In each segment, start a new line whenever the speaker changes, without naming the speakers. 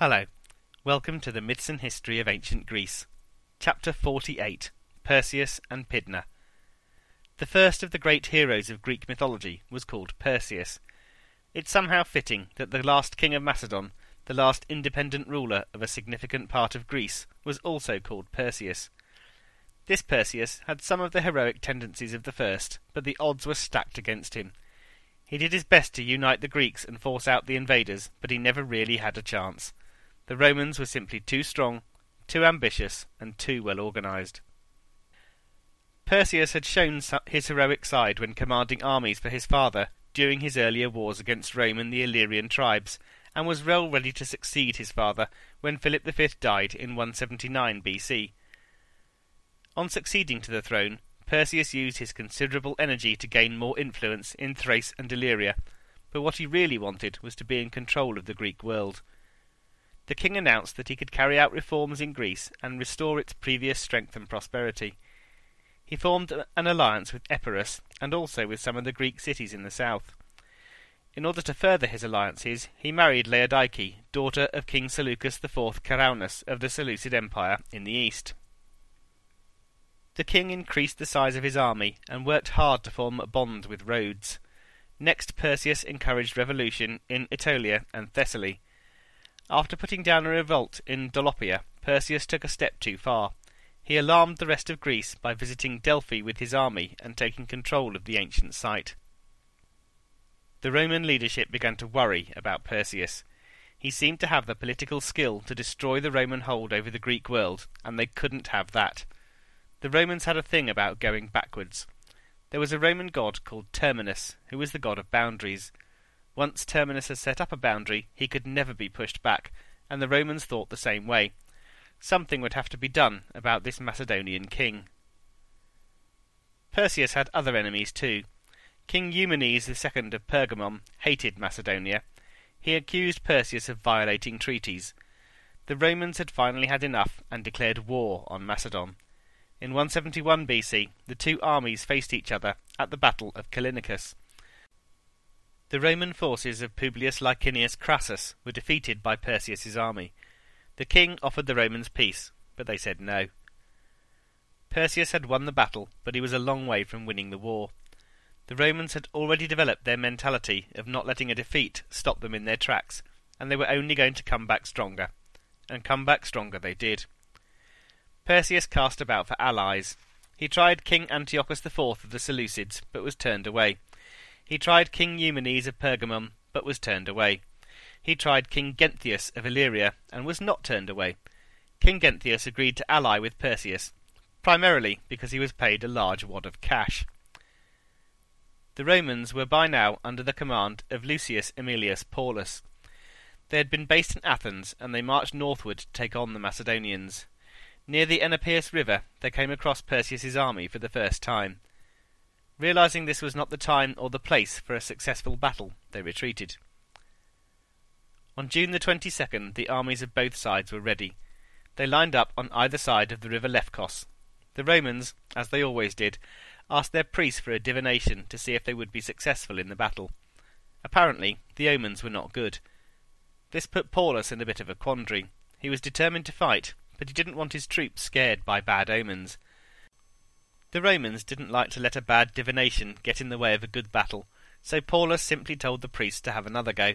Hello. Welcome to the Myths and History of Ancient Greece. Chapter 48 Perseus and Pydna. The first of the great heroes of Greek mythology was called Perseus. It's somehow fitting that the last king of Macedon, the last independent ruler of a significant part of Greece, was also called Perseus. This Perseus had some of the heroic tendencies of the first, but the odds were stacked against him. He did his best to unite the Greeks and force out the invaders, but he never really had a chance. The Romans were simply too strong, too ambitious, and too well organised. Perseus had shown his heroic side when commanding armies for his father during his earlier wars against Rome and the Illyrian tribes, and was well ready to succeed his father when Philip V died in 179 BC. On succeeding to the throne, Perseus used his considerable energy to gain more influence in Thrace and Illyria, but what he really wanted was to be in control of the Greek world the king announced that he could carry out reforms in Greece and restore its previous strength and prosperity. He formed an alliance with Epirus and also with some of the Greek cities in the south. In order to further his alliances, he married Laodike, daughter of King Seleucus IV Ceraunus of the Seleucid Empire in the east. The king increased the size of his army and worked hard to form a bond with Rhodes. Next, Perseus encouraged revolution in Aetolia and Thessaly, after putting down a revolt in Dolopia, Perseus took a step too far. He alarmed the rest of Greece by visiting Delphi with his army and taking control of the ancient site. The Roman leadership began to worry about Perseus. He seemed to have the political skill to destroy the Roman hold over the Greek world, and they couldn't have that. The Romans had a thing about going backwards. There was a Roman god called Terminus, who was the god of boundaries. Once Terminus had set up a boundary, he could never be pushed back, and the Romans thought the same way. Something would have to be done about this Macedonian king. Perseus had other enemies too. King Eumenes II of Pergamon hated Macedonia. He accused Perseus of violating treaties. The Romans had finally had enough and declared war on Macedon. In 171 BC, the two armies faced each other at the Battle of Callinicus. The Roman forces of Publius Licinius Crassus were defeated by Perseus's army. The king offered the Romans peace, but they said no. Perseus had won the battle, but he was a long way from winning the war. The Romans had already developed their mentality of not letting a defeat stop them in their tracks, and they were only going to come back stronger. And come back stronger they did. Perseus cast about for allies. He tried King Antiochus IV of the Seleucids, but was turned away. He tried King Eumenes of Pergamum, but was turned away. He tried King Genthius of Illyria, and was not turned away. King Genthius agreed to ally with Perseus, primarily because he was paid a large wad of cash. The Romans were by now under the command of Lucius Aemilius Paulus. They had been based in Athens, and they marched northward to take on the Macedonians. Near the Enopeus River, they came across Perseus's army for the first time. Realizing this was not the time or the place for a successful battle, they retreated. On June the 22nd, the armies of both sides were ready. They lined up on either side of the river Lefkos. The Romans, as they always did, asked their priests for a divination to see if they would be successful in the battle. Apparently, the omens were not good. This put Paulus in a bit of a quandary. He was determined to fight, but he didn't want his troops scared by bad omens. The Romans didn't like to let a bad divination get in the way of a good battle, so Paulus simply told the priests to have another go.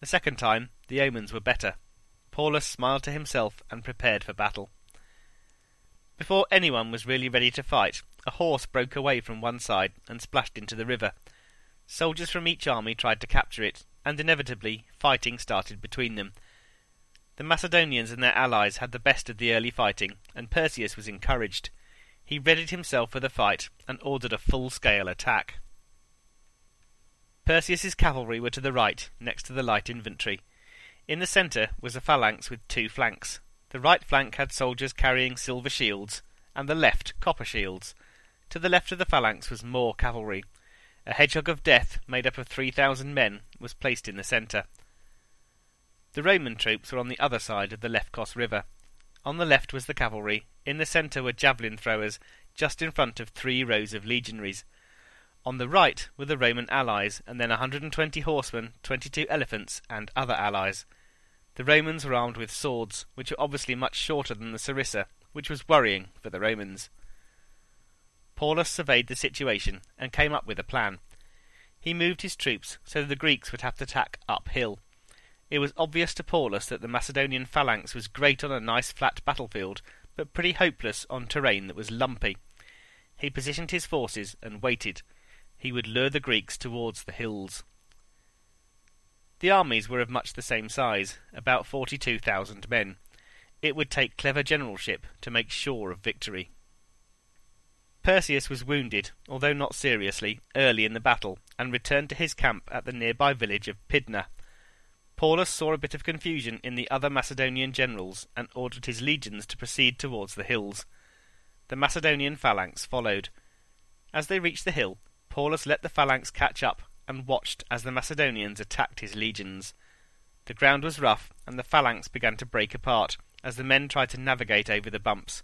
The second time, the omens were better. Paulus smiled to himself and prepared for battle. Before anyone was really ready to fight, a horse broke away from one side and splashed into the river. Soldiers from each army tried to capture it, and inevitably fighting started between them. The Macedonians and their allies had the best of the early fighting, and Perseus was encouraged. He readied himself for the fight and ordered a full-scale attack. Perseus's cavalry were to the right, next to the light infantry. In the centre was a phalanx with two flanks. The right flank had soldiers carrying silver shields, and the left copper shields. To the left of the phalanx was more cavalry. A hedgehog of death, made up of three thousand men, was placed in the centre. The Roman troops were on the other side of the Lefkos river. On the left was the cavalry, in the centre were javelin throwers, just in front of three rows of legionaries. On the right were the Roman allies, and then a 120 horsemen, 22 elephants, and other allies. The Romans were armed with swords, which were obviously much shorter than the sarissa, which was worrying for the Romans. Paulus surveyed the situation and came up with a plan. He moved his troops so that the Greeks would have to attack uphill. It was obvious to Paulus that the Macedonian phalanx was great on a nice flat battlefield, but pretty hopeless on terrain that was lumpy. He positioned his forces and waited. He would lure the Greeks towards the hills. The armies were of much the same size, about forty-two thousand men. It would take clever generalship to make sure of victory. Perseus was wounded, although not seriously, early in the battle, and returned to his camp at the nearby village of Pydna. Paulus saw a bit of confusion in the other Macedonian generals, and ordered his legions to proceed towards the hills. The Macedonian phalanx followed. As they reached the hill, Paulus let the phalanx catch up, and watched as the Macedonians attacked his legions. The ground was rough, and the phalanx began to break apart, as the men tried to navigate over the bumps.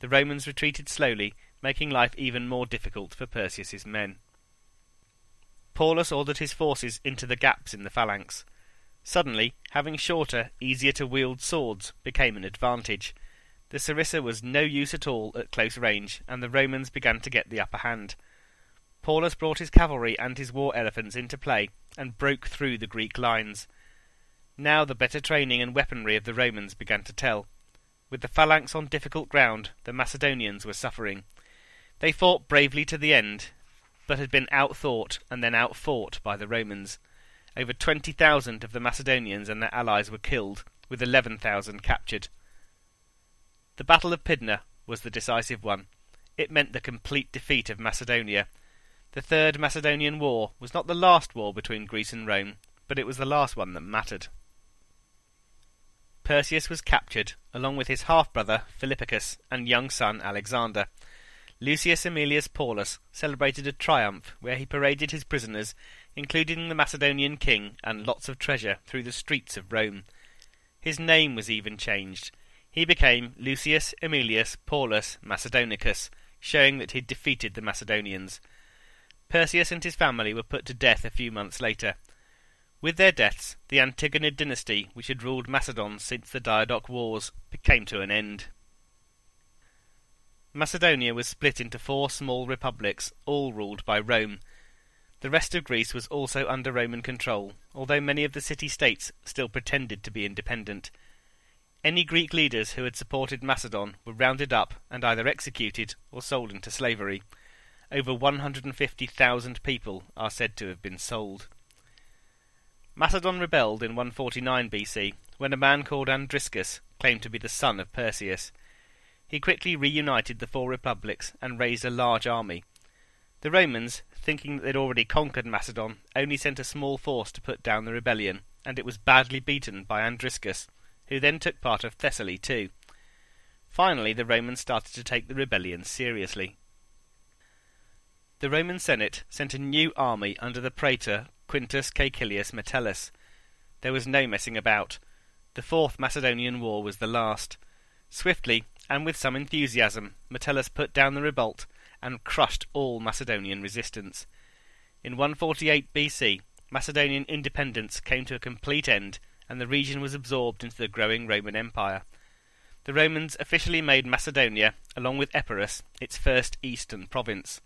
The Romans retreated slowly, making life even more difficult for Perseus's men. Paulus ordered his forces into the gaps in the phalanx. Suddenly, having shorter, easier to wield swords became an advantage. The sarissa was no use at all at close range, and the Romans began to get the upper hand. Paulus brought his cavalry and his war elephants into play, and broke through the Greek lines. Now the better training and weaponry of the Romans began to tell. With the phalanx on difficult ground, the Macedonians were suffering. They fought bravely to the end, but had been outthought and then outfought by the Romans. Over 20,000 of the Macedonians and their allies were killed, with 11,000 captured. The Battle of Pydna was the decisive one. It meant the complete defeat of Macedonia. The Third Macedonian War was not the last war between Greece and Rome, but it was the last one that mattered. Perseus was captured, along with his half-brother Philippicus and young son Alexander. Lucius Aemilius Paulus celebrated a triumph where he paraded his prisoners, including the Macedonian king and lots of treasure, through the streets of Rome. His name was even changed. He became Lucius Aemilius Paulus Macedonicus, showing that he had defeated the Macedonians. Perseus and his family were put to death a few months later. With their deaths, the Antigonid dynasty, which had ruled Macedon since the Diadochi Wars, came to an end. Macedonia was split into four small republics, all ruled by Rome. The rest of Greece was also under Roman control, although many of the city-states still pretended to be independent. Any Greek leaders who had supported Macedon were rounded up and either executed or sold into slavery. Over 150,000 people are said to have been sold. Macedon rebelled in 149 BC when a man called Andriscus claimed to be the son of Perseus. He quickly reunited the four republics and raised a large army. The Romans, thinking that they'd already conquered Macedon, only sent a small force to put down the rebellion, and it was badly beaten by Andriscus, who then took part of Thessaly too. Finally, the Romans started to take the rebellion seriously. The Roman Senate sent a new army under the praetor Quintus Caecilius Metellus. There was no messing about. The Fourth Macedonian War was the last. Swiftly, and with some enthusiasm, Metellus put down the revolt and crushed all Macedonian resistance. In 148 BC, Macedonian independence came to a complete end, and the region was absorbed into the growing Roman Empire. The Romans officially made Macedonia, along with Epirus, its first eastern province.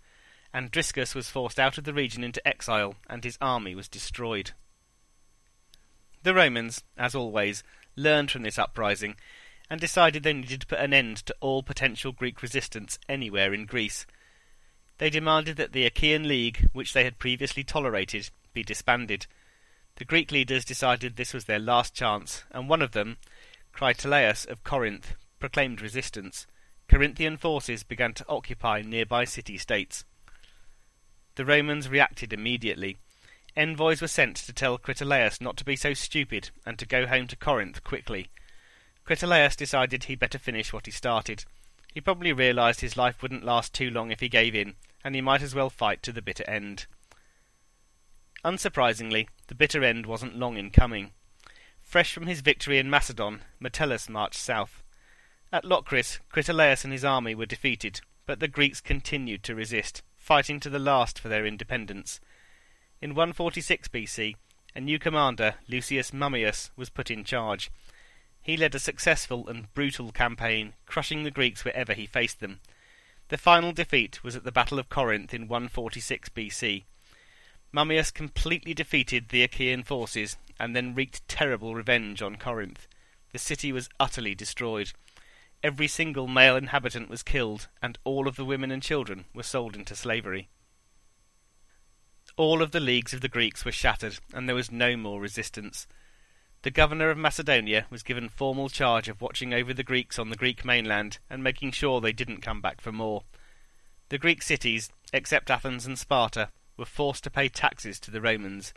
Andriscus was forced out of the region into exile, and his army was destroyed. The Romans, as always, learned from this uprising and decided they needed to put an end to all potential Greek resistance anywhere in Greece. They demanded that the Achaean League, which they had previously tolerated, be disbanded. The Greek leaders decided this was their last chance, and one of them, Critolaus of Corinth, proclaimed resistance. Corinthian forces began to occupy nearby city-states. The Romans reacted immediately. Envoys were sent to tell Critolaus not to be so stupid and to go home to Corinth quickly. Critolaus decided he'd better finish what he started. He probably realized his life wouldn't last too long if he gave in, and he might as well fight to the bitter end. Unsurprisingly, the bitter end wasn't long in coming. Fresh from his victory in Macedon, Metellus marched south. At Locris, Critolaus and his army were defeated, but the Greeks continued to resist, fighting to the last for their independence. In 146 BC, a new commander, Lucius Mummius, was put in charge. He led a successful and brutal campaign, crushing the Greeks wherever he faced them. The final defeat was at the Battle of Corinth in 146 BC. Mummius completely defeated the Achaean forces and then wreaked terrible revenge on Corinth. The city was utterly destroyed. Every single male inhabitant was killed, and all of the women and children were sold into slavery. All of the leagues of the Greeks were shattered, and there was no more resistance. The governor of Macedonia was given formal charge of watching over the Greeks on the Greek mainland and making sure they didn't come back for more. The Greek cities, except Athens and Sparta, were forced to pay taxes to the Romans.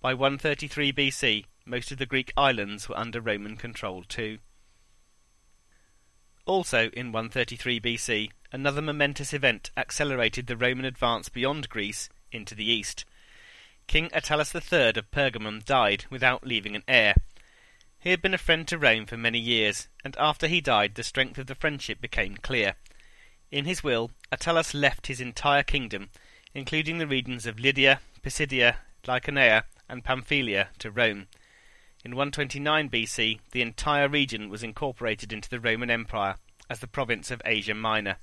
By 133 BC, most of the Greek islands were under Roman control too. Also in 133 BC, another momentous event accelerated the Roman advance beyond Greece into the east. King Attalus III of Pergamum died without leaving an heir. He had been a friend to Rome for many years, and after he died the strength of the friendship became clear. In his will, Attalus left his entire kingdom, including the regions of Lydia, Pisidia, Lycaonia, and Pamphylia, to Rome. In 129 BC, the entire region was incorporated into the Roman Empire as the province of Asia Minor.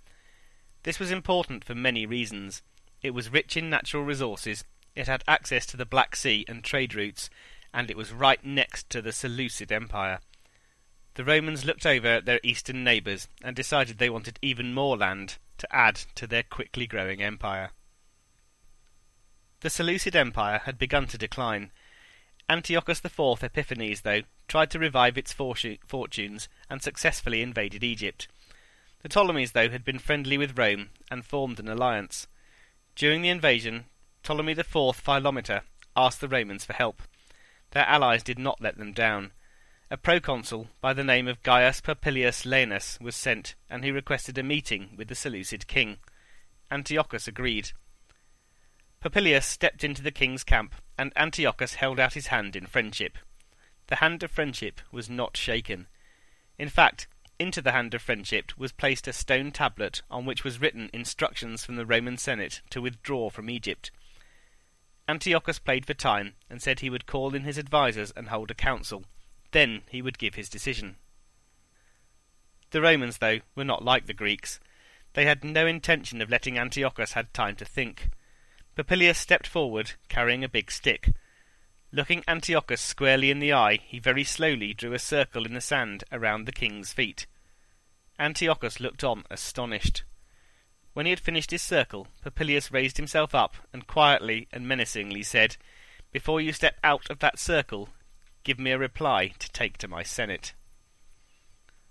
This was important for many reasons. It was rich in natural resources it had access to the Black Sea and trade routes, and it was right next to the Seleucid Empire. The Romans looked over at their eastern neighbours and decided they wanted even more land to add to their quickly growing empire. The Seleucid Empire had begun to decline. Antiochus IV Epiphanes, though, tried to revive its fortunes and successfully invaded Egypt. The Ptolemies, though, had been friendly with Rome and formed an alliance. During the invasion, Ptolemy IV Philometor asked the Romans for help. Their allies did not let them down. A proconsul by the name of Gaius Popilius Laenas was sent, and he requested a meeting with the Seleucid king. Antiochus agreed. Popilius stepped into the king's camp, and Antiochus held out his hand in friendship. The hand of friendship was not shaken. In fact, into the hand of friendship was placed a stone tablet on which was written instructions from the Roman Senate to withdraw from Egypt. Antiochus played for time, and said he would call in his advisers and hold a council. Then he would give his decision. The Romans, though, were not like the Greeks. They had no intention of letting Antiochus have time to think. Popilius stepped forward, carrying a big stick. Looking Antiochus squarely in the eye, he very slowly drew a circle in the sand around the king's feet. Antiochus looked on, astonished. When he had finished his circle, Popilius raised himself up and quietly and menacingly said, Before you step out of that circle, give me a reply to take to my Senate.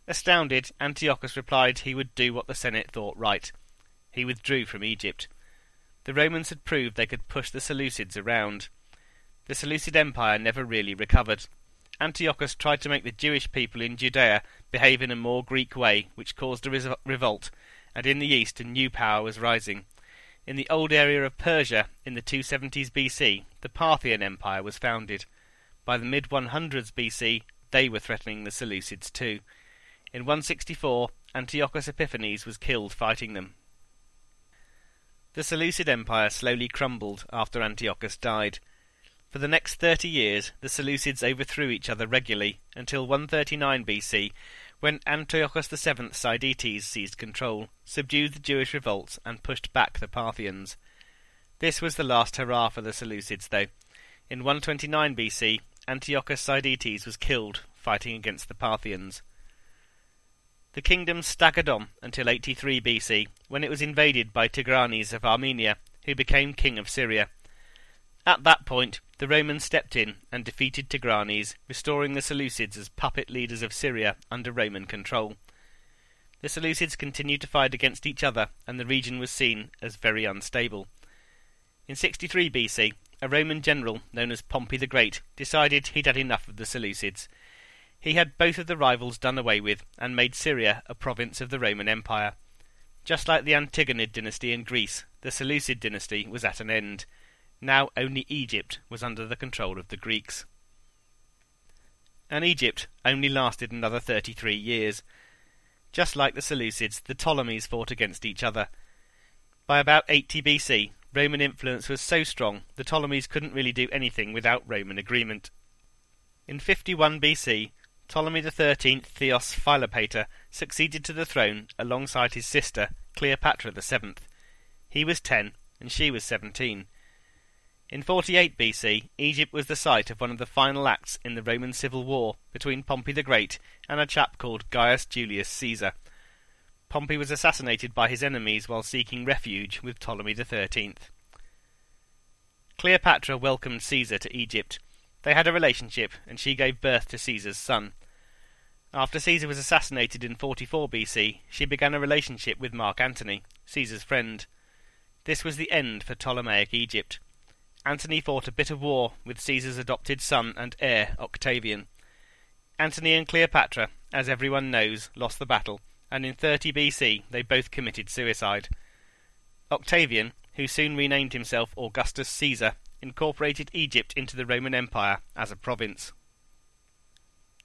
Astounded, Antiochus replied he would do what the Senate thought right. He withdrew from Egypt. The Romans had proved they could push the Seleucids around. The Seleucid Empire never really recovered. Antiochus tried to make the Jewish people in Judea behave in a more Greek way, which caused a revolt, and in the east a new power was rising. In the old area of Persia, in the 270s BC, the Parthian Empire was founded. By the mid 100s BC, they were threatening the Seleucids too. In 164, Antiochus Epiphanes was killed fighting them. The Seleucid Empire slowly crumbled after Antiochus died. For the next thirty years, the Seleucids overthrew each other regularly until 139 BC, when Antiochus VII Sidetes seized control, subdued the Jewish revolts, and pushed back the Parthians. This was the last hurrah for the Seleucids, though. In 129 BC, Antiochus Sidetes was killed fighting against the Parthians. The kingdom staggered on until 83 BC, when it was invaded by Tigranes of Armenia, who became king of Syria. At that point, the Romans stepped in and defeated Tigranes, restoring the Seleucids as puppet leaders of Syria under Roman control. The Seleucids continued to fight against each other, and the region was seen as very unstable. In 63 BC, a Roman general known as Pompey the Great decided he'd had enough of the Seleucids. He had both of the rivals done away with and made Syria a province of the Roman Empire. Just like the Antigonid dynasty in Greece, the Seleucid dynasty was at an end. Now only Egypt was under the control of the Greeks. And Egypt only lasted another 33 years. Just like the Seleucids, the Ptolemies fought against each other. By about 80 BC, Roman influence was so strong the Ptolemies couldn't really do anything without Roman agreement. In 51 BC, Ptolemy XIII Theos Philopator succeeded to the throne alongside his sister Cleopatra VII. He was ten and she was seventeen. In 48 BC, Egypt was the site of one of the final acts in the Roman civil war between Pompey the Great and a chap called Gaius Julius Caesar. Pompey was assassinated by his enemies while seeking refuge with Ptolemy XIII. Cleopatra welcomed Caesar to Egypt. They had a relationship, and she gave birth to Caesar's son. After Caesar was assassinated in 44 BC, she began a relationship with Mark Antony, Caesar's friend. This was the end for Ptolemaic Egypt. Antony fought a bitter war with Caesar's adopted son and heir, Octavian. Antony and Cleopatra, as everyone knows, lost the battle, and in 30 BC they both committed suicide. Octavian, who soon renamed himself Augustus Caesar, incorporated Egypt into the Roman Empire as a province.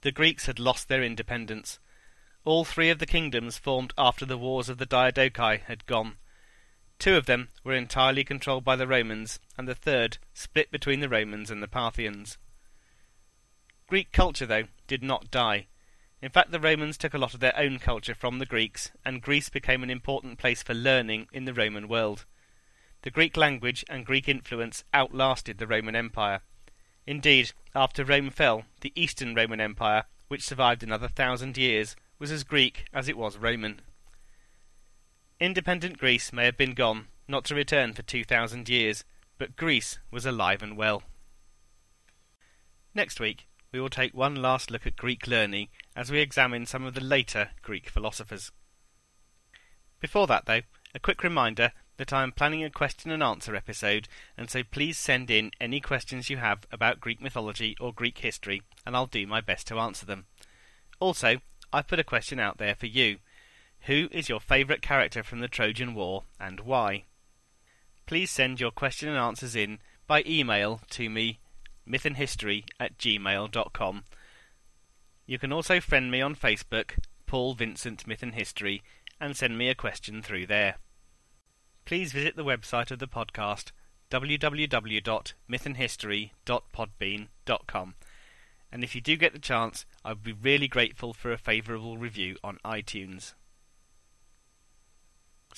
The Greeks had lost their independence. All three of the kingdoms formed after the wars of the Diadochi had gone. Two of them were entirely controlled by the Romans, and the third split between the Romans and the Parthians. Greek culture, though, did not die. In fact, the Romans took a lot of their own culture from the Greeks, and Greece became an important place for learning in the Roman world. The Greek language and Greek influence outlasted the Roman Empire. Indeed, after Rome fell, the Eastern Roman Empire, which survived another thousand years, was as Greek as it was Roman. Independent Greece may have been gone, not to return for two thousand years, but Greece was alive and well. Next week, we will take one last look at Greek learning as we examine some of the later Greek philosophers. Before that, though, a quick reminder that I am planning a question and answer episode, and so please send in any questions you have about Greek mythology or Greek history, and I'll do my best to answer them. Also, I've put a question out there for you. Who is your favourite character from the Trojan War and why? Please send your question and answers in by email to me, mythandhistory at gmail.com. You can also friend me on Facebook, Paul Vincent Myth and History, and send me a question through there. Please visit the website of the podcast, www.mythandhistory.podbean.com. And if you do get the chance, I would be really grateful for a favourable review on iTunes.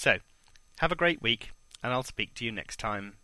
So, have a great week, and I'll speak to you next time.